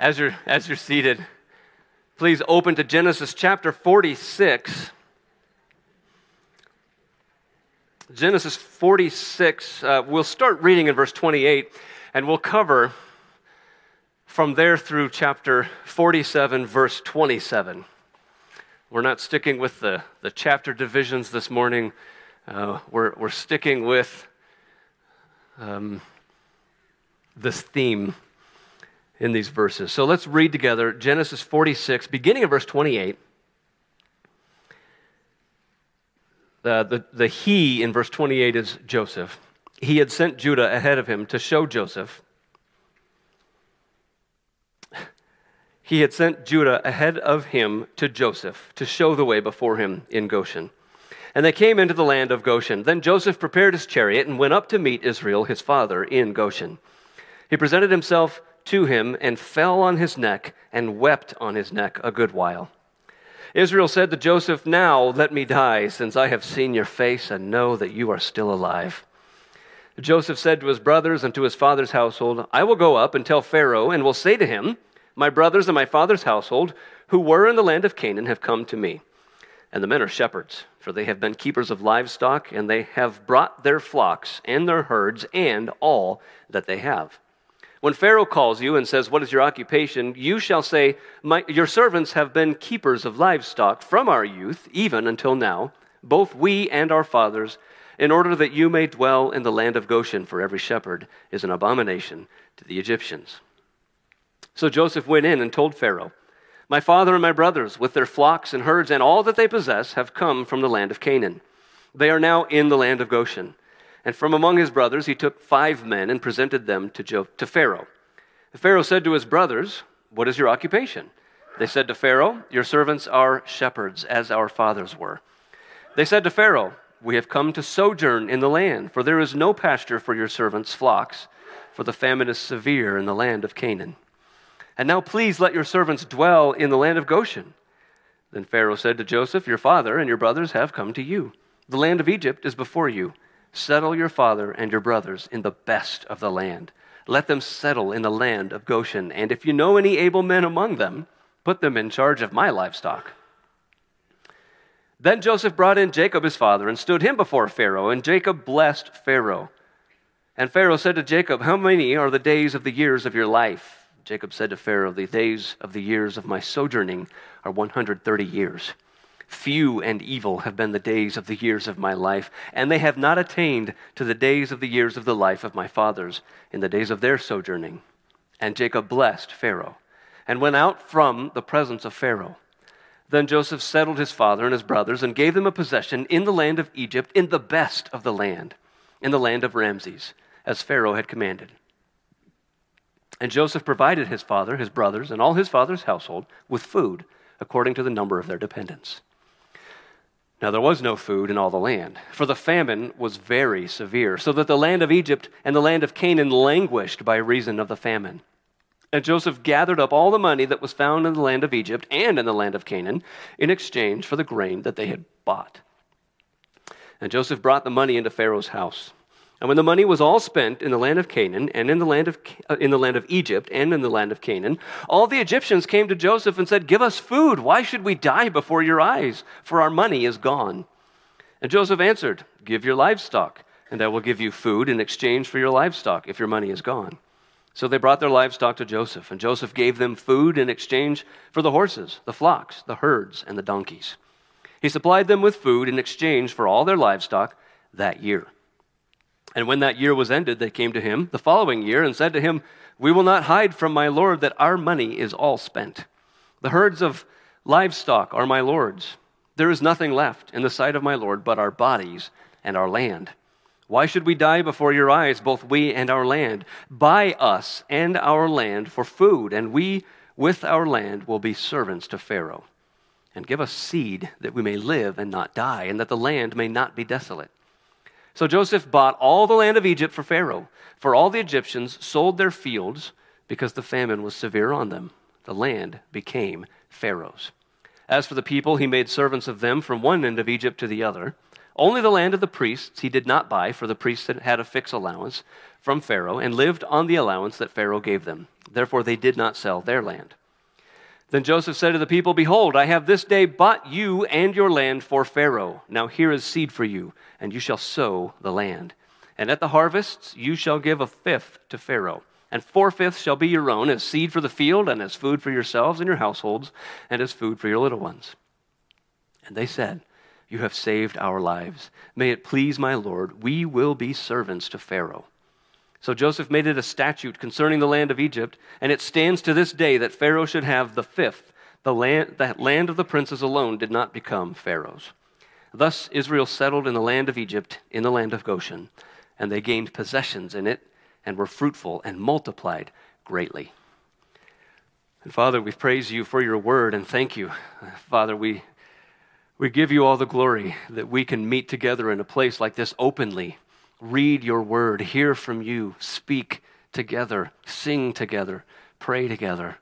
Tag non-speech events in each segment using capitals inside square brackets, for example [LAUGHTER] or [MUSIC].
As you're, as you're seated, please open to Genesis chapter 46. Genesis 46, uh, we'll start reading in verse 28, and we'll cover from there through chapter 47, verse 27. We're not sticking with the, the chapter divisions this morning. Uh, we're, we're sticking with um, this theme in these verses. So let's read together Genesis 46, beginning of verse 28. Uh, the, the he in verse 28 is Joseph. He had sent Judah ahead of him to show Joseph. He had sent Judah ahead of him to Joseph to show the way before him in Goshen. And they came into the land of Goshen. Then Joseph prepared his chariot and went up to meet Israel, his father, in Goshen. He presented himself to him and fell on his neck and wept on his neck a good while. Israel said to Joseph, Now let me die, since I have seen your face and know that you are still alive. Joseph said to his brothers and to his father's household, I will go up and tell Pharaoh, and will say to him, My brothers and my father's household, who were in the land of Canaan, have come to me. And the men are shepherds, for they have been keepers of livestock, and they have brought their flocks and their herds and all that they have. When Pharaoh calls you and says, What is your occupation? you shall say, Your servants have been keepers of livestock from our youth, even until now, both we and our fathers, in order that you may dwell in the land of Goshen, for every shepherd is an abomination to the Egyptians. So Joseph went in and told Pharaoh, My father and my brothers, with their flocks and herds and all that they possess, have come from the land of Canaan. They are now in the land of Goshen. And from among his brothers he took five men and presented them to, jo- to Pharaoh. The Pharaoh said to his brothers, What is your occupation? They said to Pharaoh, Your servants are shepherds, as our fathers were. They said to Pharaoh, We have come to sojourn in the land, for there is no pasture for your servants' flocks, for the famine is severe in the land of Canaan. And now please let your servants dwell in the land of Goshen. Then Pharaoh said to Joseph, Your father and your brothers have come to you. The land of Egypt is before you. Settle your father and your brothers in the best of the land. Let them settle in the land of Goshen. And if you know any able men among them, put them in charge of my livestock. Then Joseph brought in Jacob his father and stood him before Pharaoh, and Jacob blessed Pharaoh. And Pharaoh said to Jacob, How many are the days of the years of your life? Jacob said to Pharaoh, The days of the years of my sojourning are 130 years. Few and evil have been the days of the years of my life, and they have not attained to the days of the years of the life of my fathers in the days of their sojourning. And Jacob blessed Pharaoh and went out from the presence of Pharaoh. Then Joseph settled his father and his brothers and gave them a possession in the land of Egypt, in the best of the land, in the land of Ramses, as Pharaoh had commanded. And Joseph provided his father, his brothers, and all his father's household with food according to the number of their dependents. Now there was no food in all the land, for the famine was very severe, so that the land of Egypt and the land of Canaan languished by reason of the famine. And Joseph gathered up all the money that was found in the land of Egypt and in the land of Canaan in exchange for the grain that they had bought. And Joseph brought the money into Pharaoh's house. And when the money was all spent in the land of Canaan and in the land of, uh, in the land of Egypt and in the land of Canaan, all the Egyptians came to Joseph and said, Give us food. Why should we die before your eyes? For our money is gone. And Joseph answered, Give your livestock, and I will give you food in exchange for your livestock if your money is gone. So they brought their livestock to Joseph, and Joseph gave them food in exchange for the horses, the flocks, the herds, and the donkeys. He supplied them with food in exchange for all their livestock that year. And when that year was ended, they came to him the following year and said to him, We will not hide from my Lord that our money is all spent. The herds of livestock are my Lord's. There is nothing left in the sight of my Lord but our bodies and our land. Why should we die before your eyes, both we and our land? Buy us and our land for food, and we with our land will be servants to Pharaoh. And give us seed that we may live and not die, and that the land may not be desolate. So Joseph bought all the land of Egypt for Pharaoh, for all the Egyptians sold their fields because the famine was severe on them. The land became Pharaoh's. As for the people, he made servants of them from one end of Egypt to the other. Only the land of the priests he did not buy, for the priests had a fixed allowance from Pharaoh and lived on the allowance that Pharaoh gave them. Therefore, they did not sell their land. Then Joseph said to the people, Behold, I have this day bought you and your land for Pharaoh. Now here is seed for you, and you shall sow the land. And at the harvests you shall give a fifth to Pharaoh, and four fifths shall be your own, as seed for the field, and as food for yourselves and your households, and as food for your little ones. And they said, You have saved our lives. May it please my Lord, we will be servants to Pharaoh. So Joseph made it a statute concerning the land of Egypt, and it stands to this day that Pharaoh should have the fifth. The land, that land of the princes alone did not become Pharaoh's. Thus Israel settled in the land of Egypt, in the land of Goshen, and they gained possessions in it, and were fruitful and multiplied greatly. And Father, we praise you for your word and thank you. Father, we, we give you all the glory that we can meet together in a place like this openly read your word, hear from you, speak together, sing together, pray together.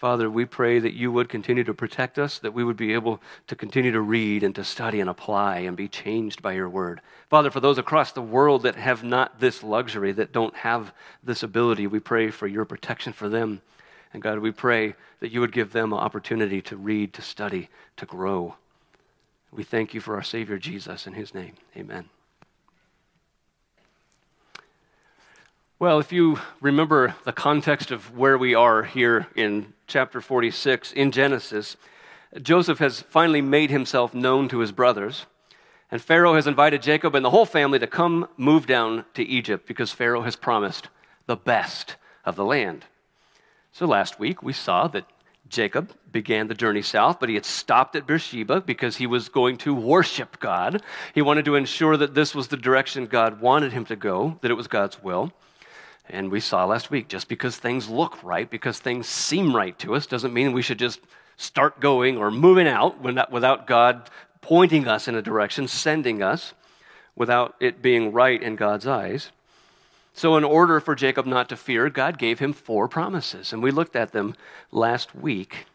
Father, we pray that you would continue to protect us, that we would be able to continue to read and to study and apply and be changed by your word. Father, for those across the world that have not this luxury, that don't have this ability, we pray for your protection for them. And God, we pray that you would give them an opportunity to read, to study, to grow. We thank you for our Savior Jesus in his name. Amen. Well, if you remember the context of where we are here in chapter 46 in Genesis, Joseph has finally made himself known to his brothers, and Pharaoh has invited Jacob and the whole family to come move down to Egypt because Pharaoh has promised the best of the land. So last week we saw that Jacob began the journey south, but he had stopped at Beersheba because he was going to worship God. He wanted to ensure that this was the direction God wanted him to go, that it was God's will. And we saw last week just because things look right, because things seem right to us, doesn't mean we should just start going or moving out without God pointing us in a direction, sending us, without it being right in God's eyes. So, in order for Jacob not to fear, God gave him four promises. And we looked at them last week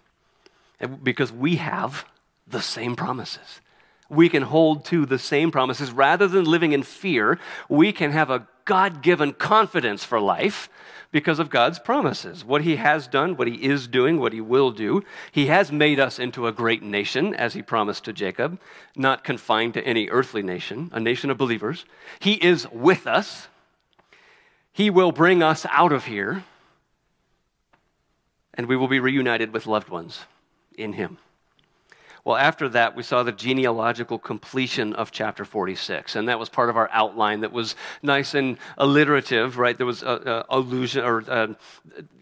because we have the same promises. We can hold to the same promises. Rather than living in fear, we can have a God given confidence for life because of God's promises. What He has done, what He is doing, what He will do. He has made us into a great nation, as He promised to Jacob, not confined to any earthly nation, a nation of believers. He is with us. He will bring us out of here, and we will be reunited with loved ones in Him. Well, after that, we saw the genealogical completion of chapter 46, and that was part of our outline that was nice and alliterative, right? There was a, a allusion, or uh,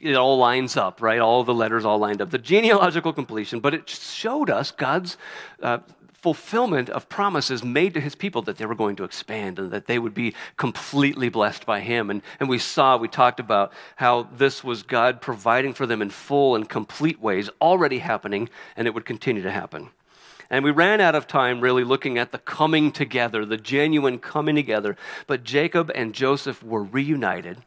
it all lines up, right? All the letters all lined up. The genealogical completion, but it showed us God's uh, fulfillment of promises made to his people that they were going to expand and that they would be completely blessed by him. And, and we saw, we talked about how this was God providing for them in full and complete ways, already happening, and it would continue to happen. And we ran out of time really looking at the coming together, the genuine coming together. But Jacob and Joseph were reunited.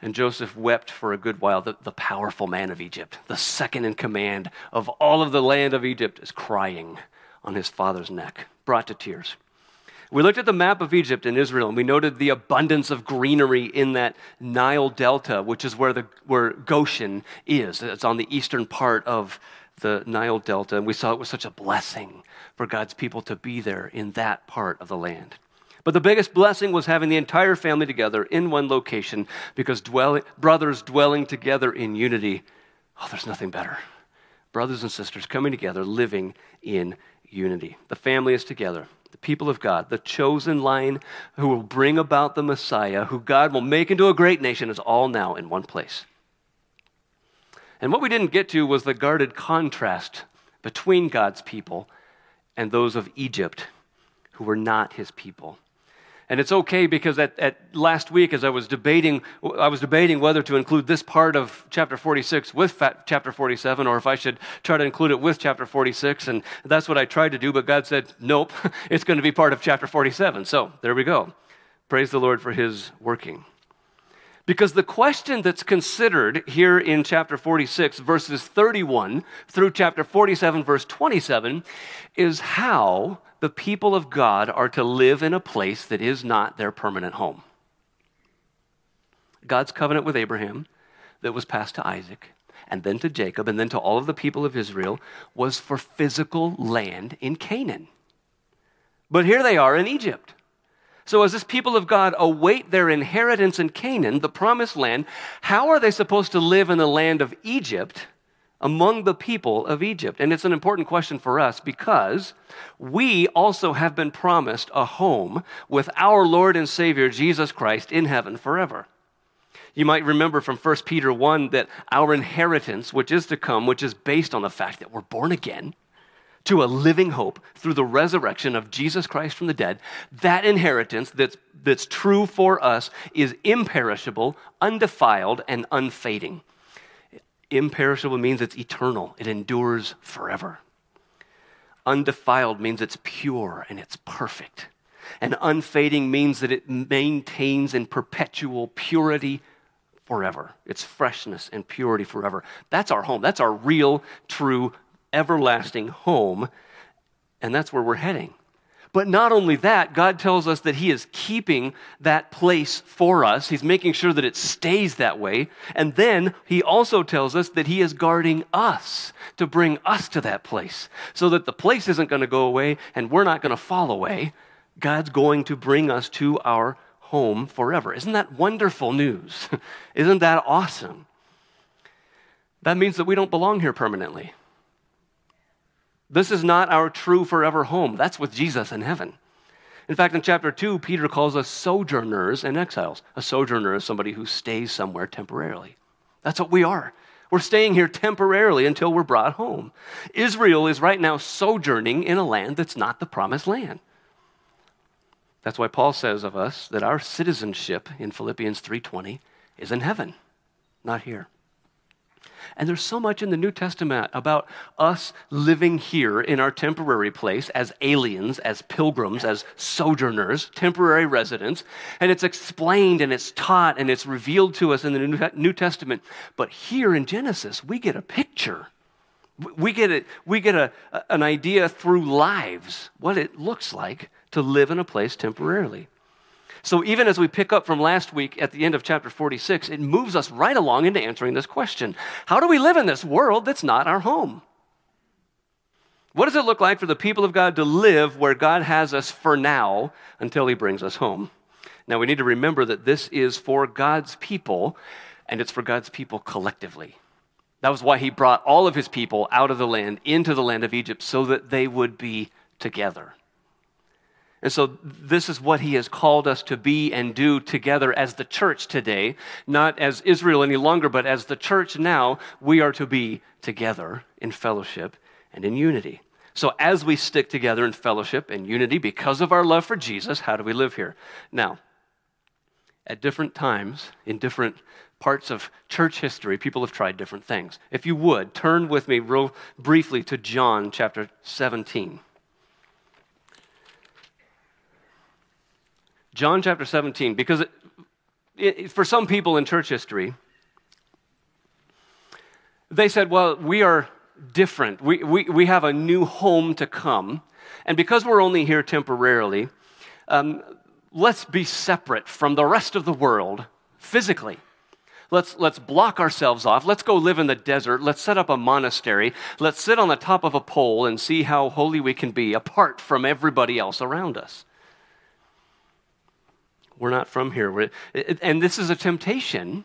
And Joseph wept for a good while. The, the, powerful man of Egypt, the second in command of all of the land of Egypt, is crying on his father's neck, brought to tears. We looked at the map of Egypt and Israel, and we noted the abundance of greenery in that Nile Delta, which is where, the, where Goshen is. It's on the eastern part of the Nile Delta, and we saw it was such a blessing for God's people to be there in that part of the land. But the biggest blessing was having the entire family together in one location because brothers dwelling together in unity, oh, there's nothing better. Brothers and sisters coming together, living in unity. The family is together. The people of God, the chosen line who will bring about the Messiah, who God will make into a great nation, is all now in one place. And what we didn't get to was the guarded contrast between God's people and those of Egypt, who were not his people. And it's okay because at, at, last week, as I was debating, I was debating whether to include this part of chapter 46 with chapter 47, or if I should try to include it with chapter 46. And that's what I tried to do, but God said, nope, [LAUGHS] it's going to be part of chapter 47. So there we go. Praise the Lord for his working. Because the question that's considered here in chapter 46, verses 31 through chapter 47, verse 27, is how the people of God are to live in a place that is not their permanent home. God's covenant with Abraham, that was passed to Isaac and then to Jacob and then to all of the people of Israel was for physical land in Canaan. But here they are in Egypt. So, as this people of God await their inheritance in Canaan, the promised land, how are they supposed to live in the land of Egypt among the people of Egypt? And it's an important question for us because we also have been promised a home with our Lord and Savior Jesus Christ in heaven forever. You might remember from 1 Peter 1 that our inheritance, which is to come, which is based on the fact that we're born again to a living hope through the resurrection of Jesus Christ from the dead, that inheritance that's, that's true for us is imperishable, undefiled, and unfading. Imperishable means it's eternal, it endures forever. Undefiled means it's pure and it's perfect. And unfading means that it maintains in perpetual purity forever. It's freshness and purity forever. That's our home. That's our real, true, everlasting home. And that's where we're heading. But not only that, God tells us that He is keeping that place for us. He's making sure that it stays that way. And then He also tells us that He is guarding us to bring us to that place so that the place isn't going to go away and we're not going to fall away. God's going to bring us to our home forever. Isn't that wonderful news? [LAUGHS] Isn't that awesome? That means that we don't belong here permanently. This is not our true forever home. That's with Jesus in heaven. In fact, in chapter 2, Peter calls us sojourners and exiles. A sojourner is somebody who stays somewhere temporarily. That's what we are. We're staying here temporarily until we're brought home. Israel is right now sojourning in a land that's not the promised land. That's why Paul says of us that our citizenship in Philippians 3:20 is in heaven, not here. And there's so much in the New Testament about us living here in our temporary place as aliens, as pilgrims, as sojourners, temporary residents. And it's explained and it's taught and it's revealed to us in the New Testament. But here in Genesis, we get a picture. We get, it, we get a, an idea through lives what it looks like to live in a place temporarily. So, even as we pick up from last week at the end of chapter 46, it moves us right along into answering this question How do we live in this world that's not our home? What does it look like for the people of God to live where God has us for now until He brings us home? Now, we need to remember that this is for God's people, and it's for God's people collectively. That was why He brought all of His people out of the land into the land of Egypt so that they would be together. And so, this is what he has called us to be and do together as the church today, not as Israel any longer, but as the church now, we are to be together in fellowship and in unity. So, as we stick together in fellowship and unity because of our love for Jesus, how do we live here? Now, at different times, in different parts of church history, people have tried different things. If you would, turn with me real briefly to John chapter 17. John chapter 17, because it, it, for some people in church history, they said, well, we are different. We, we, we have a new home to come. And because we're only here temporarily, um, let's be separate from the rest of the world physically. Let's, let's block ourselves off. Let's go live in the desert. Let's set up a monastery. Let's sit on the top of a pole and see how holy we can be apart from everybody else around us. We're not from here. We're, and this is a temptation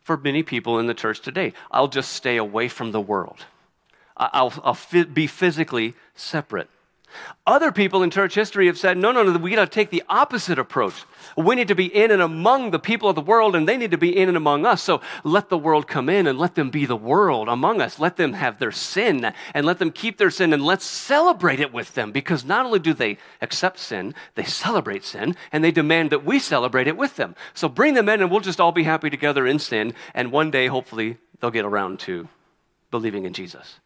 for many people in the church today. I'll just stay away from the world, I'll, I'll be physically separate. Other people in church history have said, no, no, no, we got to take the opposite approach. We need to be in and among the people of the world, and they need to be in and among us. So let the world come in and let them be the world among us. Let them have their sin and let them keep their sin, and let's celebrate it with them because not only do they accept sin, they celebrate sin, and they demand that we celebrate it with them. So bring them in, and we'll just all be happy together in sin, and one day, hopefully, they'll get around to believing in Jesus.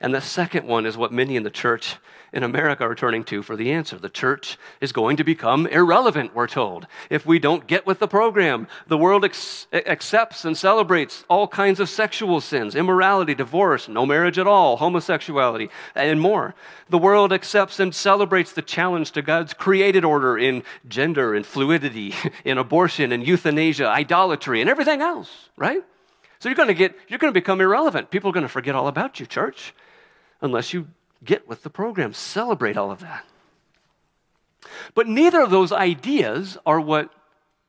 And the second one is what many in the church in America are turning to for the answer. The church is going to become irrelevant, we're told, if we don't get with the program. The world ex- accepts and celebrates all kinds of sexual sins, immorality, divorce, no marriage at all, homosexuality, and more. The world accepts and celebrates the challenge to God's created order in gender and fluidity, [LAUGHS] in abortion and euthanasia, idolatry, and everything else, right? So you're going to get you're going to become irrelevant. People are going to forget all about you, church unless you get with the program, celebrate all of that. But neither of those ideas are what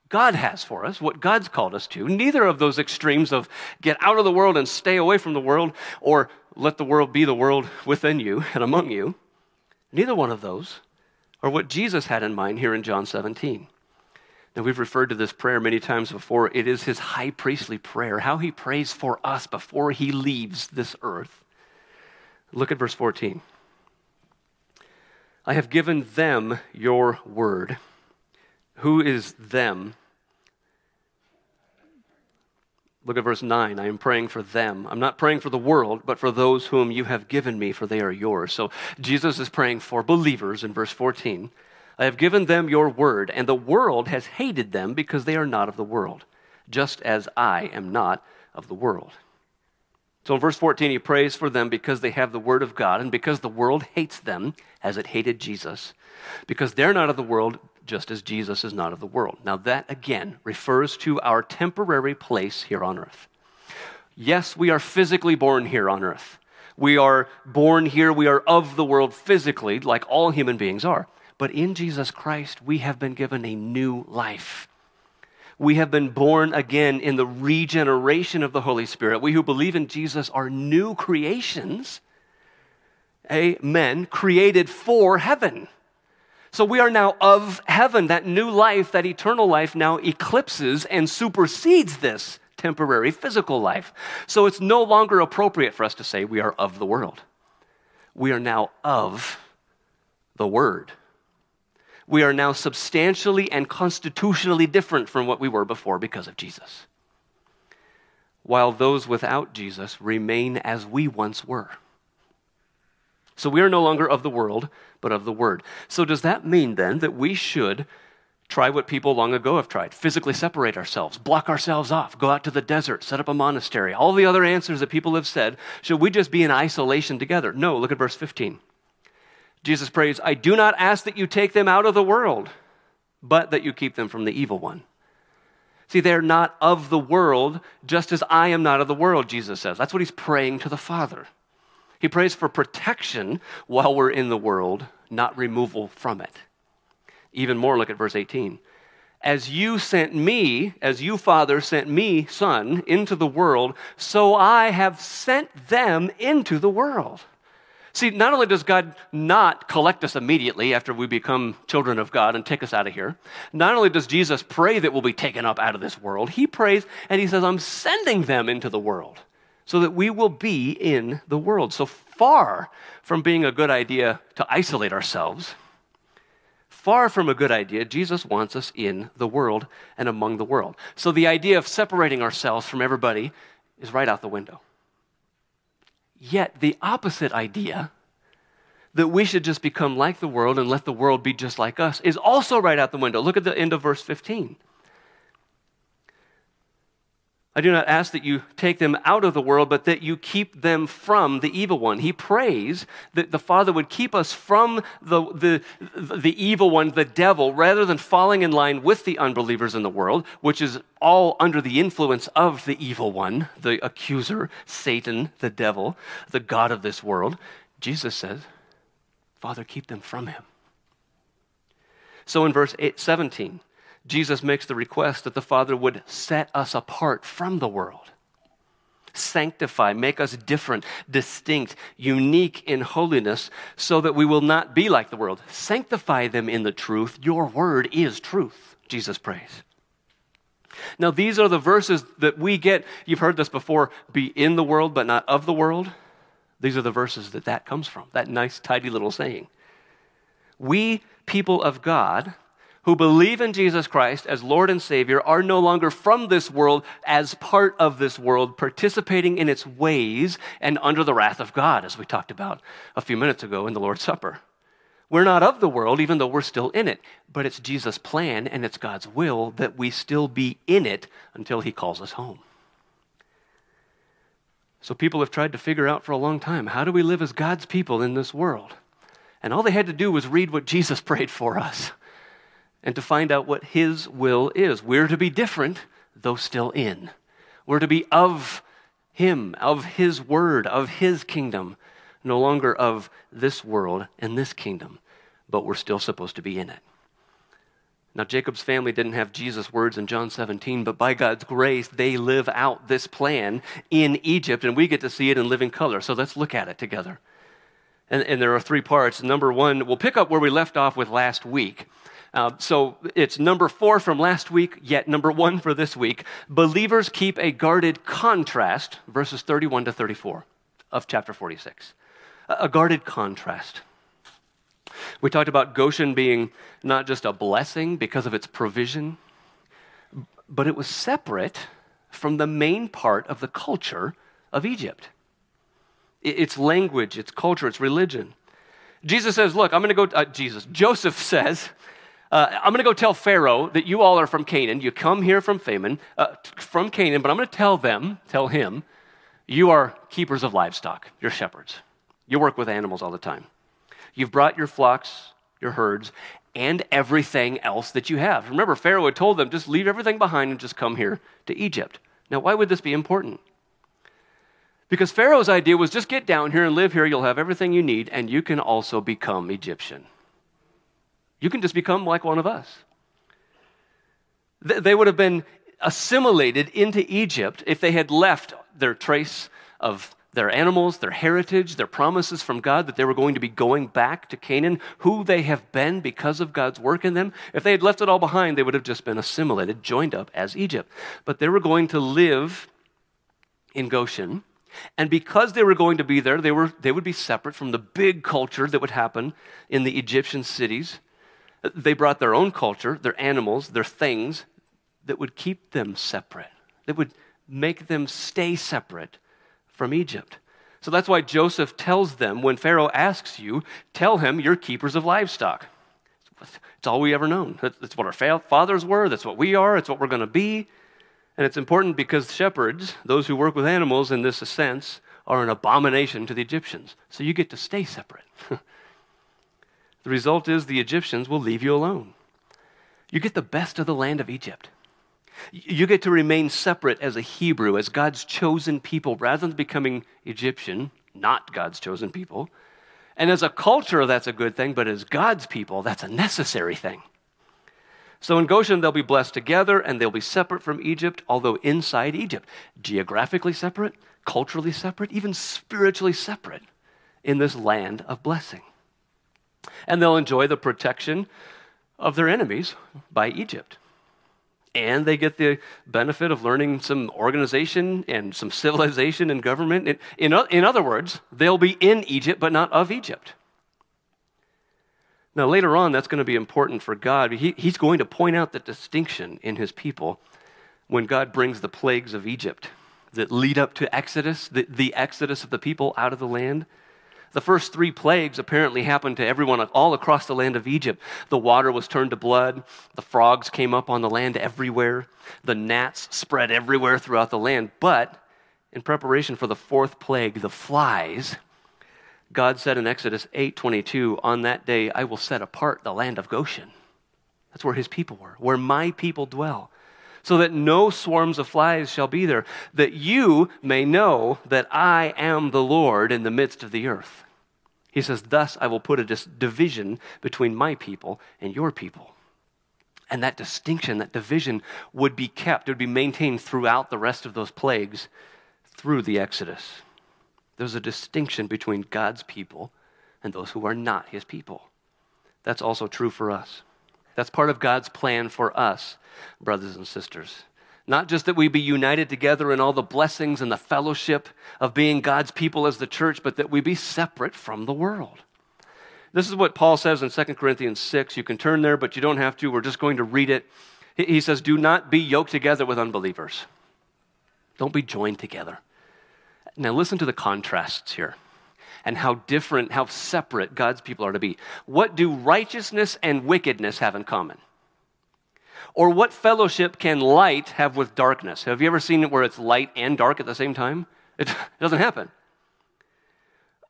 God has for us, what God's called us to. Neither of those extremes of get out of the world and stay away from the world or let the world be the world within you and among you. Neither one of those are what Jesus had in mind here in John 17. Now, we've referred to this prayer many times before. It is his high priestly prayer, how he prays for us before he leaves this earth. Look at verse 14. I have given them your word. Who is them? Look at verse 9. I am praying for them. I'm not praying for the world, but for those whom you have given me, for they are yours. So Jesus is praying for believers in verse 14. I have given them your word, and the world has hated them because they are not of the world, just as I am not of the world. So in verse 14, he prays for them because they have the word of God and because the world hates them as it hated Jesus, because they're not of the world just as Jesus is not of the world. Now, that again refers to our temporary place here on earth. Yes, we are physically born here on earth. We are born here, we are of the world physically, like all human beings are. But in Jesus Christ, we have been given a new life we have been born again in the regeneration of the Holy Spirit. We who believe in Jesus are new creations, amen, created for heaven. So we are now of heaven. That new life, that eternal life, now eclipses and supersedes this temporary physical life. So it's no longer appropriate for us to say we are of the world. We are now of the Word we are now substantially and constitutionally different from what we were before because of Jesus. While those without Jesus remain as we once were. So we are no longer of the world, but of the Word. So does that mean then that we should try what people long ago have tried physically separate ourselves, block ourselves off, go out to the desert, set up a monastery? All the other answers that people have said, should we just be in isolation together? No, look at verse 15. Jesus prays, I do not ask that you take them out of the world, but that you keep them from the evil one. See, they're not of the world, just as I am not of the world, Jesus says. That's what he's praying to the Father. He prays for protection while we're in the world, not removal from it. Even more, look at verse 18. As you sent me, as you, Father, sent me, Son, into the world, so I have sent them into the world. See, not only does God not collect us immediately after we become children of God and take us out of here, not only does Jesus pray that we'll be taken up out of this world, he prays and he says, I'm sending them into the world so that we will be in the world. So far from being a good idea to isolate ourselves, far from a good idea, Jesus wants us in the world and among the world. So the idea of separating ourselves from everybody is right out the window. Yet the opposite idea, that we should just become like the world and let the world be just like us, is also right out the window. Look at the end of verse 15. I do not ask that you take them out of the world, but that you keep them from the evil one. He prays that the Father would keep us from the, the, the evil one, the devil, rather than falling in line with the unbelievers in the world, which is all under the influence of the evil one, the accuser, Satan, the devil, the God of this world. Jesus says, Father, keep them from him. So in verse 8, 17, Jesus makes the request that the Father would set us apart from the world, sanctify, make us different, distinct, unique in holiness, so that we will not be like the world. Sanctify them in the truth. Your word is truth, Jesus prays. Now, these are the verses that we get. You've heard this before be in the world, but not of the world. These are the verses that that comes from, that nice, tidy little saying. We, people of God, who believe in Jesus Christ as Lord and Savior are no longer from this world as part of this world, participating in its ways and under the wrath of God, as we talked about a few minutes ago in the Lord's Supper. We're not of the world, even though we're still in it, but it's Jesus' plan and it's God's will that we still be in it until He calls us home. So people have tried to figure out for a long time how do we live as God's people in this world? And all they had to do was read what Jesus [LAUGHS] prayed for us and to find out what His will is. We're to be different, though still in. We're to be of Him, of His Word, of His kingdom, no longer of this world and this kingdom, but we're still supposed to be in it. Now, Jacob's family didn't have Jesus' words in John 17, but by God's grace, they live out this plan in Egypt, and we get to see it in living color. So let's look at it together. And, and there are three parts. Number one, we'll pick up where we left off with last week. Uh, so it's number four from last week, yet number one for this week. Believers keep a guarded contrast, verses 31 to 34 of chapter 46. A guarded contrast. We talked about Goshen being not just a blessing because of its provision, but it was separate from the main part of the culture of Egypt its language, its culture, its religion. Jesus says, Look, I'm going to go, uh, Jesus, Joseph [LAUGHS] says, uh, I'm going to go tell Pharaoh that you all are from Canaan. You come here from Faman, uh, from Canaan, but I'm going to tell them, tell him, you are keepers of livestock. You're shepherds. You work with animals all the time. You've brought your flocks, your herds, and everything else that you have. Remember, Pharaoh had told them, just leave everything behind and just come here to Egypt. Now, why would this be important? Because Pharaoh's idea was just get down here and live here, you'll have everything you need, and you can also become Egyptian. You can just become like one of us. They would have been assimilated into Egypt if they had left their trace of their animals, their heritage, their promises from God that they were going to be going back to Canaan, who they have been because of God's work in them. If they had left it all behind, they would have just been assimilated, joined up as Egypt. But they were going to live in Goshen. And because they were going to be there, they, were, they would be separate from the big culture that would happen in the Egyptian cities. They brought their own culture, their animals, their things that would keep them separate, that would make them stay separate from Egypt. So that's why Joseph tells them when Pharaoh asks you, tell him you're keepers of livestock. It's all we ever known. That's what our fathers were. That's what we are. It's what we're going to be. And it's important because shepherds, those who work with animals in this sense, are an abomination to the Egyptians. So you get to stay separate. [LAUGHS] the result is the Egyptians will leave you alone. You get the best of the land of Egypt. You get to remain separate as a Hebrew, as God's chosen people, rather than becoming Egyptian, not God's chosen people. And as a culture, that's a good thing, but as God's people, that's a necessary thing. So in Goshen, they'll be blessed together and they'll be separate from Egypt, although inside Egypt, geographically separate, culturally separate, even spiritually separate in this land of blessing. And they'll enjoy the protection of their enemies by Egypt and they get the benefit of learning some organization and some civilization and government. In, in, in, other words, they'll be in Egypt, but not of Egypt. Now, later on, that's going to be important for God. He, he's going to point out the distinction in his people when God brings the plagues of Egypt that lead up to Exodus, the, the exodus of the people out of the land. The first three plagues apparently happened to everyone all across the land of Egypt. The water was turned to blood. The frogs came up on the land everywhere. The gnats spread everywhere throughout the land. But in preparation for the fourth plague, the flies, God said in Exodus 8:22, "On that day I will set apart the land of Goshen." That's where his people were, where my people dwell so that no swarms of flies shall be there, that you may know that I am the Lord in the midst of the earth. He says, Thus I will put a division between my people and your people. And that distinction, that division would be kept, it would be maintained throughout the rest of those plagues through the Exodus. There's a distinction between God's people and those who are not his people. That's also true for us. That's part of God's plan for us, brothers and sisters. Not just that we be united together in all the blessings and the fellowship of being God's people as the church, but that we be separate from the world. This is what Paul says in 2 Corinthians 6. You can turn there, but you don't have to. We're just going to read it. He says, Do not be yoked together with unbelievers. Don't be joined together. Now, listen to the contrasts here and how different, how separate God's people are to be. What do righteousness and wickedness have in common? Or what fellowship can light have with darkness? Have you ever seen it where it's light and dark at the same time? It [LAUGHS] doesn't happen.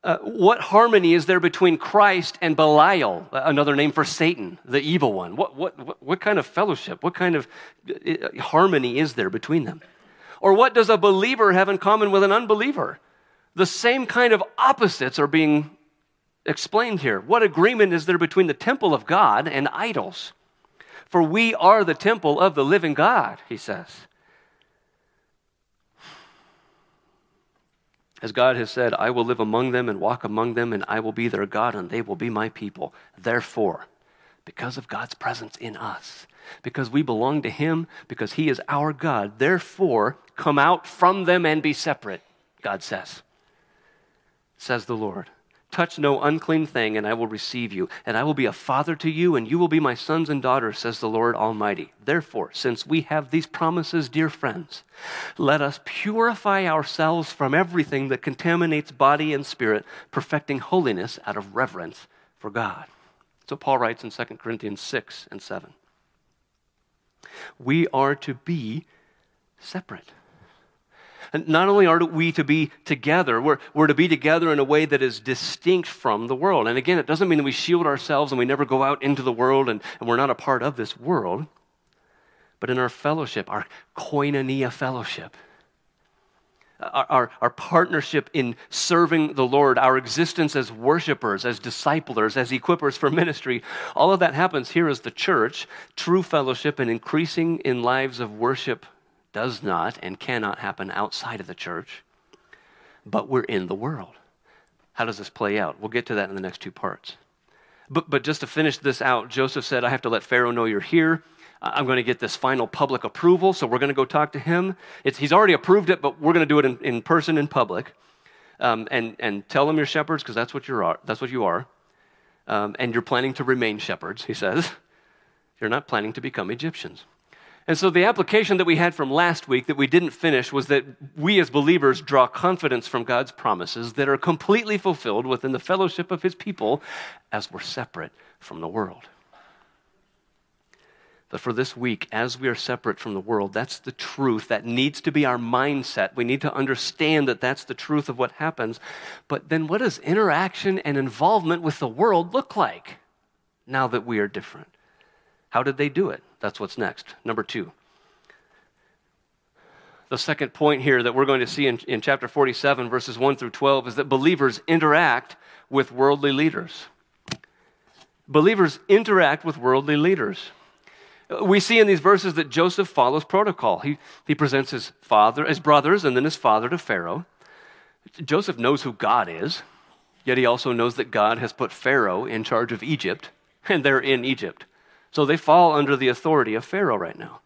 Uh, what harmony is there between Christ and Belial, another name for Satan, the evil one? What, what, what, what kind of fellowship, what kind of uh, harmony is there between them? Or what does a believer have in common with an unbeliever? The same kind of opposites are being explained here. What agreement is there between the temple of God and idols? For we are the temple of the living God, he says. As God has said, I will live among them and walk among them, and I will be their God, and they will be my people. Therefore, because of God's presence in us, because we belong to Him, because He is our God, therefore, come out from them and be separate, God says, says the Lord. Touch no unclean thing, and I will receive you, and I will be a father to you, and you will be my sons and daughters, says the Lord Almighty. Therefore, since we have these promises, dear friends, let us purify ourselves from everything that contaminates body and spirit, perfecting holiness out of reverence for God. So Paul writes in 2 Corinthians 6 and 7. We are to be separate. And not only are we to be together, we're, we're to be together in a way that is distinct from the world. And again, it doesn't mean that we shield ourselves and we never go out into the world and, and we're not a part of this world. But in our fellowship, our koinonia fellowship, our, our, our, partnership in serving the Lord, our existence as worshipers, as disciplers, as equippers for ministry, all of that happens here as the church. True fellowship and increasing in lives of worship does not and cannot happen outside of the church, but we're in the world. How does this play out? We'll get to that in the next two parts. But, but just to finish this out, Joseph said, I have to let Pharaoh know you're here. I'm going to get this final public approval, so we're going to go talk to him. It's, he's already approved it, but we're going to do it in, in person, in public. Um, and, and tell them you're shepherds, because that's, what you are, that's what you are. Um, and you're planning to remain shepherds, he says. [LAUGHS] You're not planning to become Egyptians. And so the application that we had from last week that we didn't finish was that we as believers draw confidence from God's promises that are completely fulfilled within the fellowship of his people as we're separate from the world. But for this week, as we are separate from the world, that's the truth. That needs to be our mindset. We need to understand that that's the truth of what happens. But then, what does interaction and involvement with the world look like now that we are different? How did they do it? That's what's next. Number two. The second point here that we're going to see in, in chapter 47, verses 1 through 12, is that believers interact with worldly leaders. Believers interact with worldly leaders. We see in these verses that Joseph follows protocol. He, he presents his father, his brothers, and then his father to Pharaoh. Joseph knows who God is, yet he also knows that God has put Pharaoh in charge of Egypt, and they're in Egypt. So they fall under the authority of Pharaoh right now.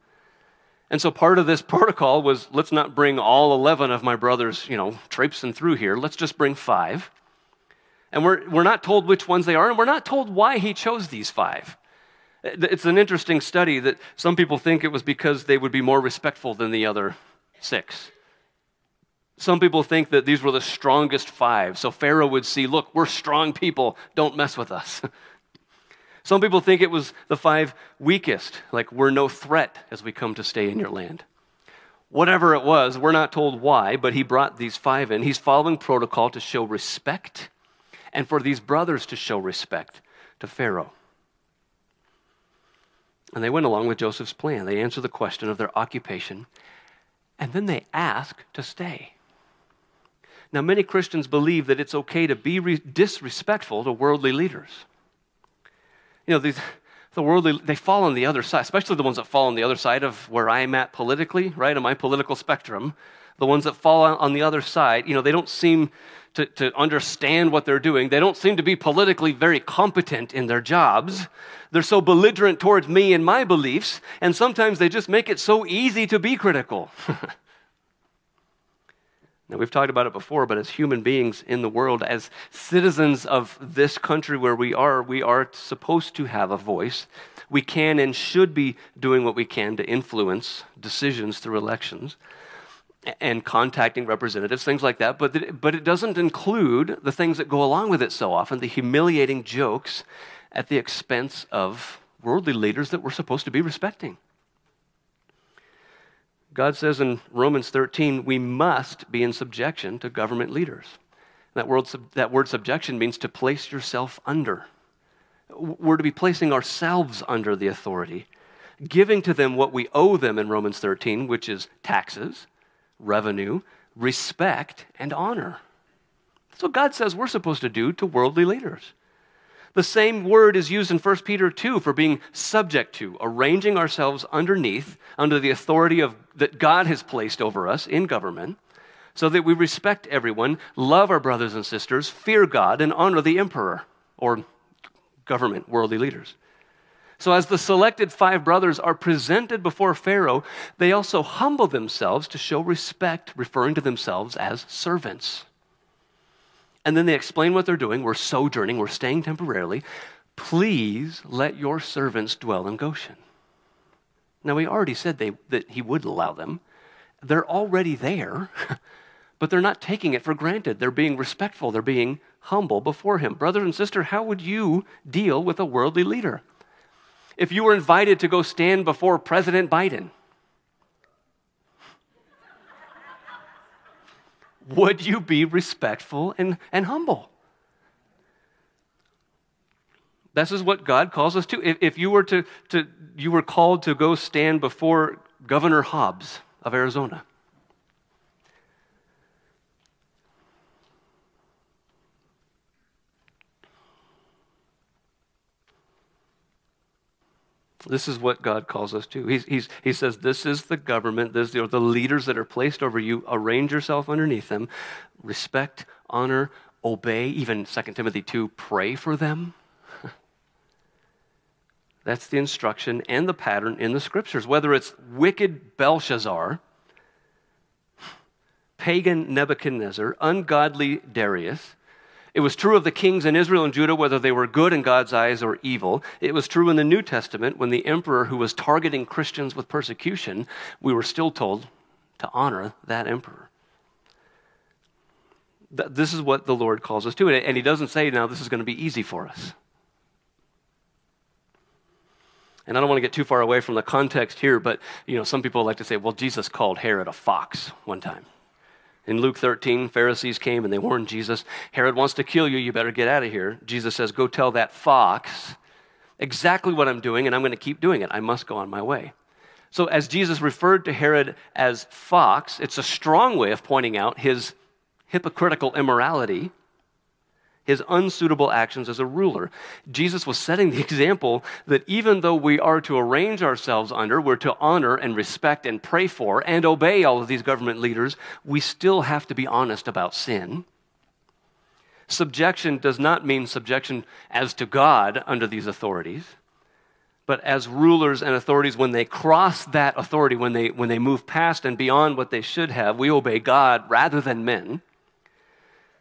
And so part of this [LAUGHS] protocol was let's not bring all 11 of my brothers, you know, traipsing through here. Let's just bring five. And we're, we're not told which ones they are, and we're not told why he chose these five. It's an interesting study that some people think it was because they would be more respectful than the other six. Some people think that these were the strongest five. So Pharaoh would see, look, we're strong people, don't mess with us. [LAUGHS] Some people think it was the five weakest, like we're no threat as we come to stay in your land. Whatever it was, we're not told why, but he brought these five in. He's following protocol to show respect and for these brothers to show respect to Pharaoh. And they went along with Joseph's plan. They answer the question of their occupation, and then they ask to stay. Now, many Christians believe that it's okay to be re- disrespectful to worldly leaders you know, these, the worldly, they fall on the other side, especially the ones that fall on the other side of where I'm at politically, right, on my political spectrum. The ones that fall on the other side, you know, they don't seem to, to understand what they're doing. They don't seem to be politically very competent in their jobs. They're so belligerent towards me and my beliefs, and sometimes they just make it so easy to be critical. [LAUGHS] Now, we've talked about it before, but as human beings in the world, as citizens of this country where we are, we are supposed to have a voice. We can and should be doing what we can to influence decisions through elections and contacting representatives, things like that. But, the, but it doesn't include the things that go along with it so often the humiliating jokes at the expense of worldly leaders that we're supposed to be respecting. God says in Romans 13, we must be in subjection to government leaders. That word, that word subjection means to place yourself under. We're to be placing ourselves under the authority, giving to them what we owe them in Romans 13, which is taxes, revenue, respect, and honor. That's what God says we're supposed to do to worldly leaders. The same word is used in 1 Peter 2 for being subject to, arranging ourselves underneath, under the authority of, that God has placed over us in government, so that we respect everyone, love our brothers and sisters, fear God, and honor the emperor or government, worldly leaders. So, as the selected five brothers are presented before Pharaoh, they also humble themselves to show respect, referring to themselves as servants. And then they explain what they're doing. We're sojourning, we're staying temporarily. Please let your servants dwell in Goshen. Now, we already said they, that he would allow them. They're already there, [LAUGHS] but they're not taking it for granted. They're being respectful, they're being humble before him. Brother and sister, how would you deal with a worldly leader? if you were invited to go stand before President Biden? Would you be respectful and, and humble? This is what God calls us to. If, if you were to, to you were called to go stand before Governor Hobbs of Arizona, This is what God calls us to. He's, he's, he says, This is the government, this are the leaders that are placed over you. Arrange yourself underneath them. Respect, honor, obey. Even 2 Timothy 2, pray for them. [LAUGHS] That's the instruction and the pattern in the scriptures. Whether it's wicked Belshazzar, pagan Nebuchadnezzar, ungodly Darius, it was true of the kings in Israel and Judah, whether they were good in God's eyes or evil. It was true in the New Testament when the emperor who was targeting Christians with persecution, we were still told to honor that emperor. This is what the Lord calls us to. And he doesn't say, now, this is going to be easy for us. And I don't want to get too far away from the context here, but you know, some people like to say, well, Jesus called Herod a fox one time. In Luke 13, Pharisees came and they warned Jesus, Herod wants to kill you, you better get out of here. Jesus says, Go tell that fox exactly what I'm doing, and I'm going to keep doing it. I must go on my way. So, as Jesus referred to Herod as fox, it's a strong way of pointing out his hypocritical immorality his unsuitable actions as a ruler. Jesus was setting the [LAUGHS] example that even though we are to arrange ourselves under, we're to honor and respect and pray for and obey all of these government leaders, we still have to be honest about sin. Subjection does not mean subjection as to God under these authorities, but as rulers and authorities, when they cross that authority, when they, when they move past and beyond what they should have, we obey God rather than men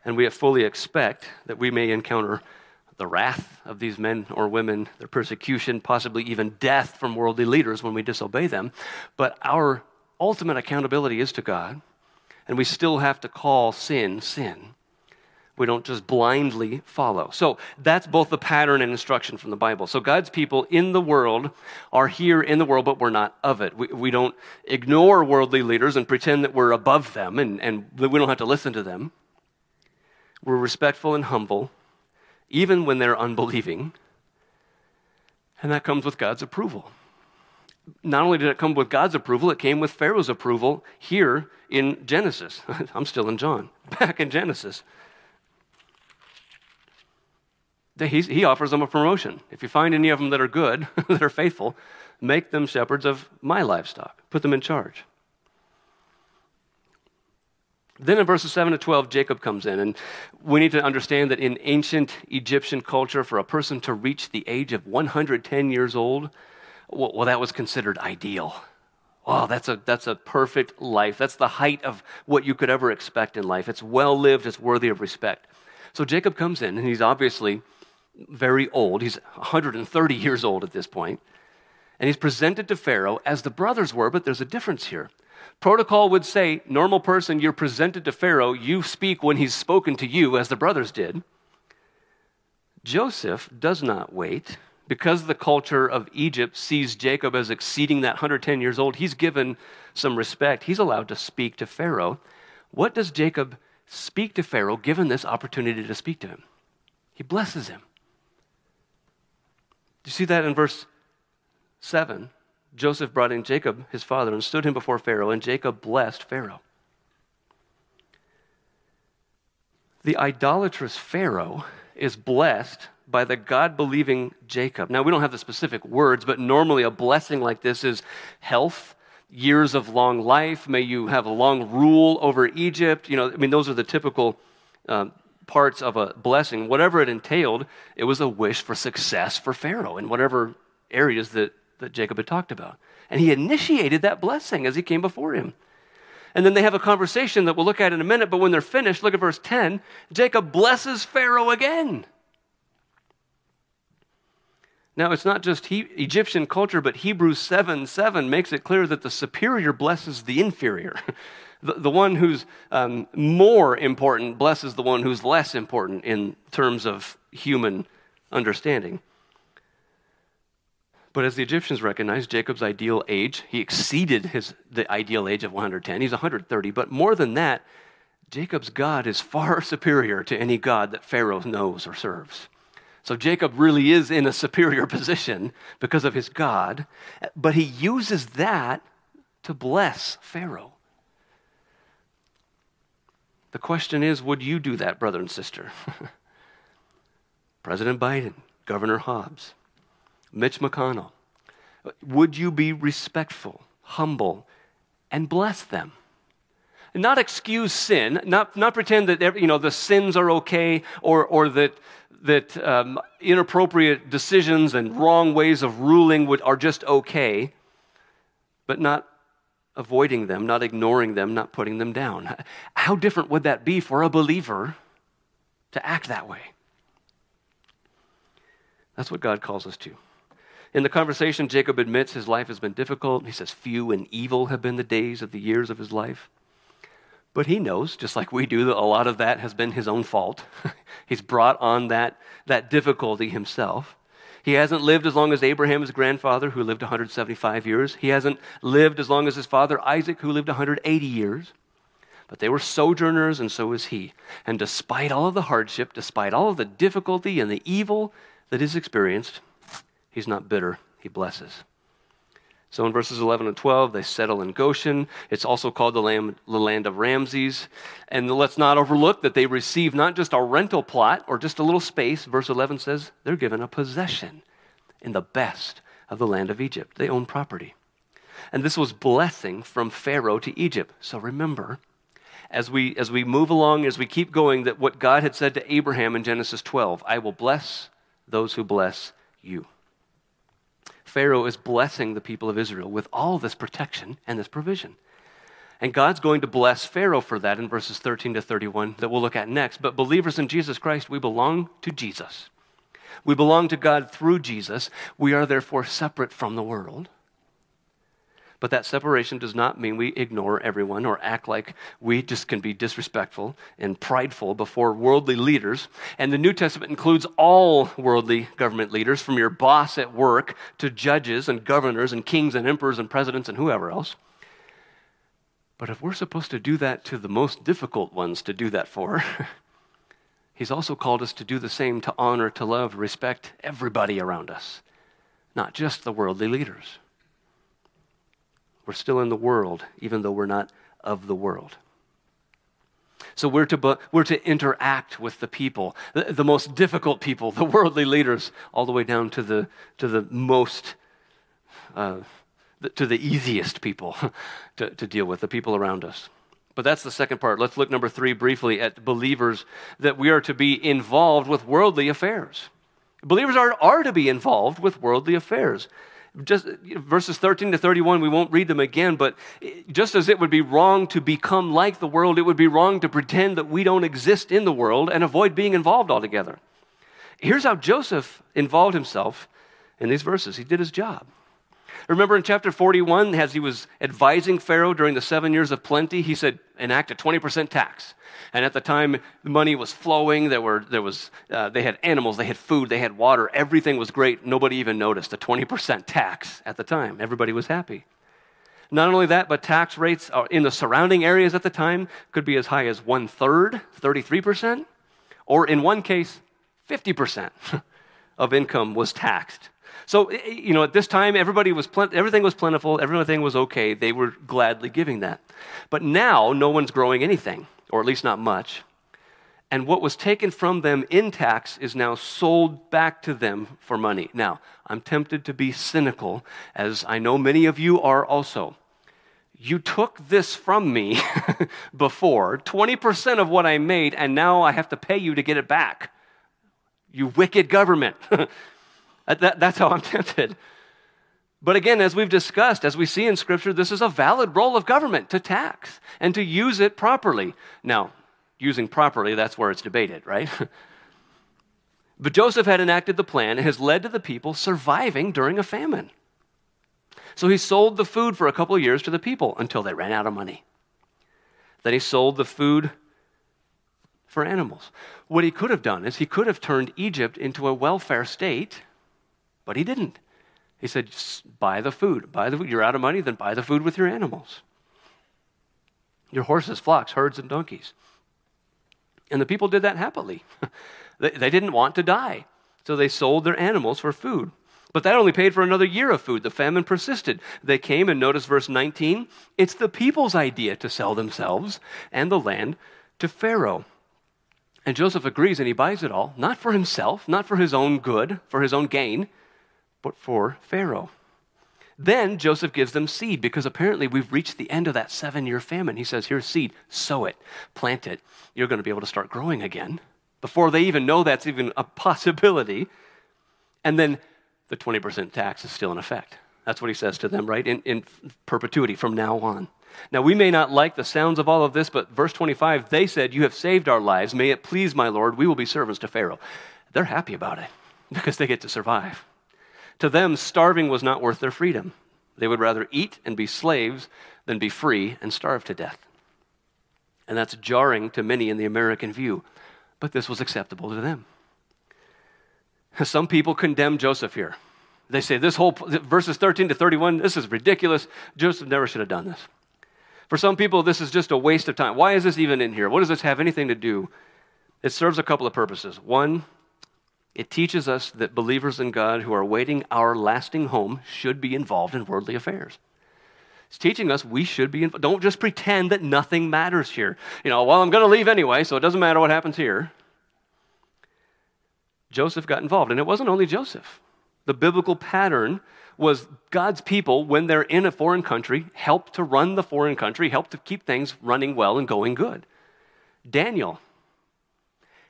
and we fully expect that we may encounter the wrath of these men or women, their persecution, possibly even death from worldly leaders when we disobey them. But our ultimate accountability is to God, and we still have to call sin sin. We don't just blindly follow. So that's both the pattern and instruction from the Bible. So God's people in the world are here in the world, but we're not of it. We, we don't ignore worldly leaders and pretend that we're above them and, and we don't have to listen to them. We're respectful and humble, even when they're unbelieving. And that comes with God's approval. Not only did it come with God's approval, it came with Pharaoh's approval here in Genesis. [LAUGHS] I'm still in John, [LAUGHS] back in Genesis. He, he offers them a promotion. If you find any of them that are good, [LAUGHS] that are faithful, make them shepherds of my livestock, put them in charge. Then in verses 7 to 12, Jacob comes in, and we need to understand that in ancient Egyptian culture, for a person to reach the age of 110 years old, well, well that was considered ideal. Oh, that's a, that's a perfect life. That's the height of what you could ever expect in life. It's well lived, it's worthy of respect. So Jacob comes in, and he's obviously very old. He's 130 years old at this point. And he's presented to Pharaoh as the brothers were, but there's a difference here. Protocol would say, normal person, you're presented to Pharaoh, you speak when he's spoken to you, as the brothers did. Joseph does not wait. Because the culture of Egypt sees Jacob as exceeding that 110 years old, he's given some respect. He's allowed to speak to Pharaoh. What does Jacob speak to Pharaoh given this opportunity to speak to him? He blesses him. Do you see that in verse 7? Joseph brought in Jacob, his father, and stood him before Pharaoh, and Jacob blessed Pharaoh. The idolatrous Pharaoh is blessed by the God believing Jacob. Now, we don't have the specific words, but normally a blessing like this is health, years of long life. May you have a long rule over Egypt. You know, I mean, those are the typical um, parts of a blessing. Whatever it entailed, it was a wish for success for Pharaoh in whatever areas that, that Jacob had talked about. And he initiated that blessing as he came before him. And then they have a conversation that we'll look at in a minute, but when they're finished, look at verse 10. Jacob blesses Pharaoh again. Now, it's not just he, Egyptian culture, but Hebrews 7 7 makes it clear that the superior blesses the inferior. [LAUGHS] the, the one who's um, more important blesses the one who's less important in terms of human understanding. But as the Egyptians recognized Jacob's ideal age, he exceeded his, the ideal age of 110. He's 130. But more than that, Jacob's God is far [LAUGHS] superior to any God that Pharaoh knows or serves. So Jacob really is in a superior [LAUGHS] position because of his God, but he uses that to bless Pharaoh. The question is would you do that, brother and sister? [LAUGHS] President Biden, Governor Hobbs, Mitch McConnell. Would you be respectful, humble, and bless them? Not excuse sin, not, not pretend that you know, the sins are okay or, or that, that um, inappropriate decisions and wrong ways of ruling would, are just okay, but not avoiding them, not ignoring them, not putting them down. How different would that be for a believer to act that way? That's what God calls us to. In the conversation, Jacob admits his life has been difficult. He says, Few and evil have been the days of the years of his life. But he knows, just like we do, that a lot of that has been his own fault. [LAUGHS] He's brought on that, that difficulty himself. He hasn't lived as long as Abraham, his grandfather, who lived 175 years. He hasn't lived as long as his father Isaac, who lived 180 years. But they were sojourners, and so was he. And despite all of the hardship, despite all of the difficulty and the evil that is experienced, he's not bitter. He blesses. So in verses 11 and 12, they settle in Goshen. It's also called the land, the land of Ramses. And let's not overlook that they receive not just a rental plot or just a little space. Verse 11 says they're given a possession in the best of the land of Egypt. They own property. And this was blessing from Pharaoh to Egypt. So remember, as we, as we move along, as we keep going, that what God had said to Abraham in Genesis 12 I will bless those who bless you. Pharaoh is blessing the people of Israel with all this protection and this provision. And God's going to bless Pharaoh for that in verses 13 to 31 that we'll look at next. But believers in Jesus Christ, we belong to Jesus. We belong to God through Jesus. We are therefore separate from the world. But that separation does not mean we ignore everyone or act like we just can be disrespectful and prideful before worldly leaders. And the New Testament includes all worldly government leaders, from your boss at work to judges and governors and kings and emperors and presidents and whoever else. But if we're supposed to do that to the most difficult ones to do that for, [LAUGHS] He's also called us to do the same to honor, to love, respect everybody around us, not just the worldly leaders. We're still in the world, even though we're not of the world. So we're to, we're to interact with the people, the, the, most difficult people, the worldly leaders, all the way down to the, to the most, uh, the, to the easiest people [LAUGHS] to, to deal with, the people around us. But that's the second part. Let's look, number three, briefly at believers that we are to be involved with worldly affairs. Believers are, are to be involved with worldly affairs. Just verses 13 to 31 we won't read them again but just as it would be wrong to become like the world it would be wrong to pretend that we don't exist in the world and avoid being involved altogether. Here's how joseph involved himself in these verses. He did his job remember in chapter 41 as he was advising pharaoh during the seven years of plenty he said enact a 20% tax and at the time, the money was flowing. There, were, there was, uh, they had animals, they had food, they had water. Everything was great. Nobody even noticed a 20% tax at the time. Everybody was happy. Not only that, but tax rates in the surrounding areas at the time could be as high as one third, 33%, or in one case, 50% [LAUGHS] of income was taxed. So, eh, eh, you know, at this time, everybody was everything was plentiful, everything was okay. They were gladly giving that. But now, no one's growing anything or at least not much. And what was taken from them in tax is now sold back to them for money. Now, I'm tempted to be cynical, as I know many of you are also. You took this from me [LAUGHS] before, 20% of what I made, and now I have to pay you to get it back. You wicked government. [LAUGHS] that, that's how I'm [LAUGHS] tempted. But again, as we've discussed, as we see in Scripture, this is a valid role of government to tax and to use it properly. Now, using properly, that's where it's debated, right? [LAUGHS] but Joseph had enacted the plan and has led to the people surviving during a famine. So he sold the food for a couple of years to the people until they ran out of money. Then he sold the food for animals. What he could have done is he could have turned Egypt into a welfare state, but he didn't. He said, buy the food. Buy the food. You're out of money, then buy the food with your animals. Your horses, flocks, herds, and donkeys. And the people did that happily. [LAUGHS] they, they didn't want to die. So they sold their animals for food. But that only paid for another year of food. The famine persisted. They came, and notice verse 19 it's the people's idea to sell themselves and the land to Pharaoh. And Joseph agrees and he buys it all, not for himself, not for his own good, for his own gain but for Pharaoh. Then Joseph gives them seed because apparently we've reached the end of that seven year famine. He says, Here's seed, sow it, plant it. You're going to be able to start growing again before they even know that's even a possibility. And then the 20% tax is still in effect. That's what he says to them, right? In, in perpetuity from now on. Now, we may not like the sounds of all of this, but verse 25, they said, You have saved our lives. May it please my Lord, we will be servants to Pharaoh. They're happy about it because they get to survive. To them, starving was not worth their freedom. They would rather eat and be slaves than be free and starve to death. And that's jarring to many in the American view, but this was acceptable to them. Some people condemn Joseph here. They say this whole verses 13 to 31, this is ridiculous. Joseph never should have done this. For some people, this is just a waste of time. Why is this even in here? What does this have anything to do? It serves a couple of purposes. One, it teaches us that believers in God who are waiting our lasting home should be involved in worldly affairs. It's teaching us we should be involved. Don't just pretend that nothing matters here. You know, well, I'm going to leave anyway, so it doesn't matter what happens here. Joseph got involved, and it wasn't only Joseph. The biblical pattern was God's people, when they're in a foreign country, help to run the foreign country, help to keep things running well and going good. Daniel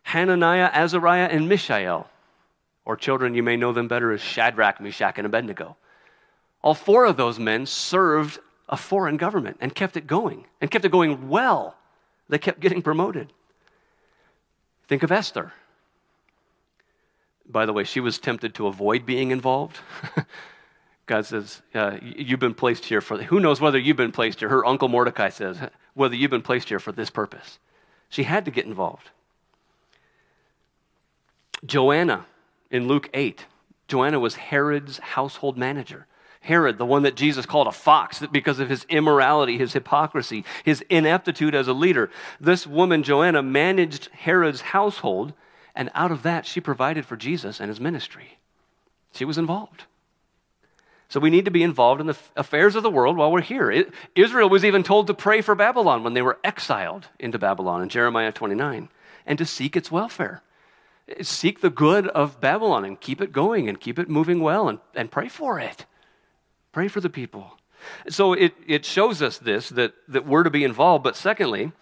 Hananiah, Azariah, and Mishael. Or children, you may know them better as Shadrach, Meshach, and Abednego. All four of those men served a foreign government and kept it going, and kept it going well. They kept getting promoted. Think of Esther. By the way, she was tempted to avoid being involved. [LAUGHS] God says, uh, You've been placed here for, who knows whether you've been placed here? Her uncle Mordecai says, whether you've been placed here for this purpose. She had to get involved. Joanna in Luke 8. Joanna was Herod's household manager. Herod, the one that Jesus called a fox because of his immorality, his hypocrisy, his ineptitude as a leader. This woman, Joanna, managed Herod's household, and out of that, she provided for Jesus and his ministry. She was involved. So we need to be involved in the affairs of the world while we're here. Israel was even told to pray for Babylon when they were exiled into Babylon in Jeremiah 29 and to seek its welfare seek the good of Babylon and keep it going and keep it moving well and, and pray for it. Pray for the people. So it, it shows us this that, that we're to be involved. But secondly,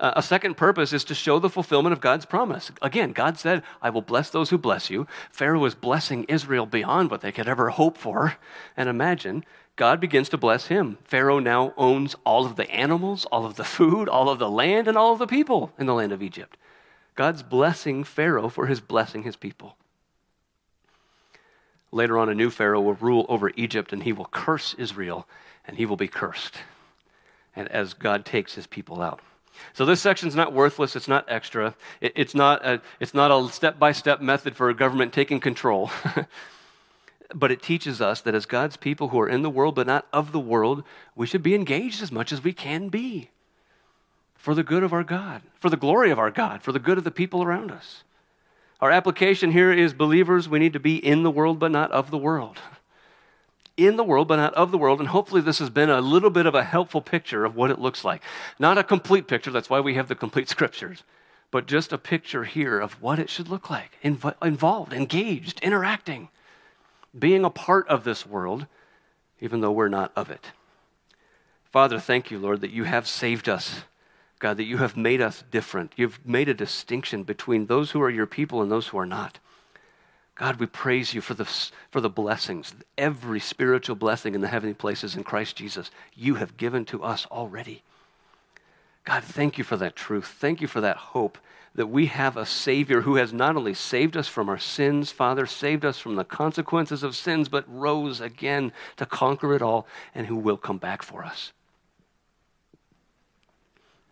Uh, a second purpose is to show the fulfillment of God's promise. Again, God said, I will bless those who bless you. Pharaoh was blessing Israel beyond what they could ever hope for and imagine. God begins to bless him. Pharaoh now owns all of the animals, all of the food, all of the land, and all of the people in the land of Egypt. God's blessing Pharaoh for his blessing his people. Later on, a new Pharaoh will rule over Egypt and he will curse Israel and he will be cursed. And as God takes his people out. So this section's not worthless. It's not extra. It, it's not a, it's not a step-by-step method for a government taking control. [LAUGHS] but it teaches us that as God's people who are in the world but not of the world, we should be engaged as much as we can be for the good of our God, for the glory of our God, for the good of the people around us. Our application here is believers, we need to be in the world but not of the world in the world, but not of the world. And hopefully, this has been a little bit of a helpful picture of what it looks like. Not a complete picture, that's why we have the complete [LAUGHS] scriptures, but just a picture here of what it should look like Inv- involved, engaged, interacting, being a part of this world, even though we're not of it. Father, thank you, Lord, that you have saved us. God, that you have made us different. You've made a distinction between those who are your people and those who are not. God, we praise you for the, for the blessings, every spiritual blessing in the heavenly places in Christ Jesus, you have given to us already. God, thank you for that truth. Thank you for that hope that we have a Savior who has not only saved us from our sins, Father, saved us from the consequences of sins, but rose again to conquer it all and who will come back for us.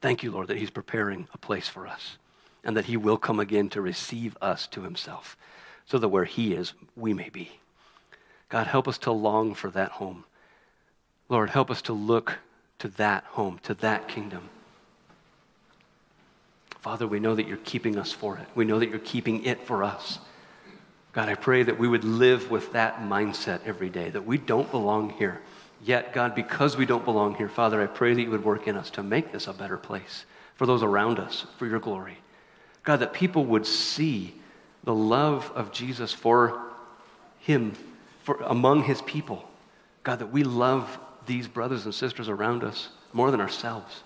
Thank you, Lord, that He's preparing a place for us and that He will come again to receive us to Himself so that where He is, we may be. God, help us to long for that home. Lord, help us to look to that home, to that kingdom. Father, we know that you're keeping us for it. We know that you're keeping it for us. God, I pray that we would live with that mindset every day, that we don't belong here. Yet, God, because we don't belong here, Father, I pray that you would work in us to make this a better place for those around us, for your glory. God, that people would see the love of Jesus for him, for among his people. God, that we love these brothers and sisters around us more than ourselves.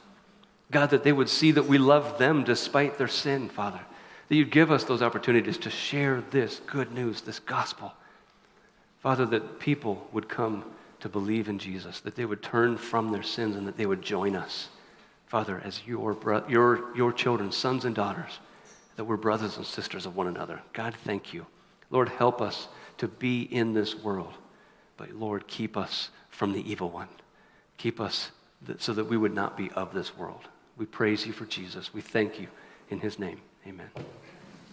God, that they would see that we love them despite their sin, Father. That you'd give us those opportunities to share this good news, this gospel. Father, that people would come to believe in Jesus, that they would turn from their sins and that they would join us, Father, as your, bro- your, your children, sons and daughters that we're brothers and sisters of one another. God, thank you. Lord, help us to be in this world. But Lord, keep us from the evil one. Keep us so that we would not be of this world. We praise you for Jesus. We thank you in his name. Amen.